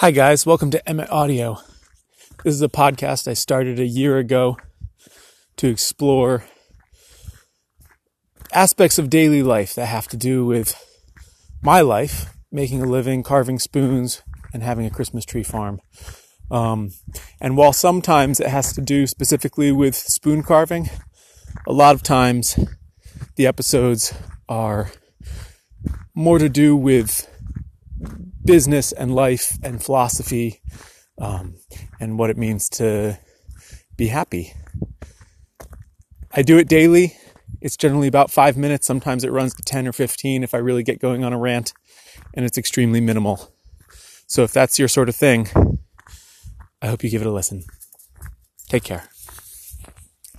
Hi, guys. Welcome to Emmet Audio. This is a podcast I started a year ago to explore aspects of daily life that have to do with my life, making a living, carving spoons, and having a Christmas tree farm. Um, and while sometimes it has to do specifically with spoon carving, a lot of times the episodes are more to do with business and life and philosophy um, and what it means to be happy. I do it daily. It's generally about five minutes. Sometimes it runs to 10 or 15 if I really get going on a rant, and it's extremely minimal. So if that's your sort of thing, I hope you give it a listen. Take care.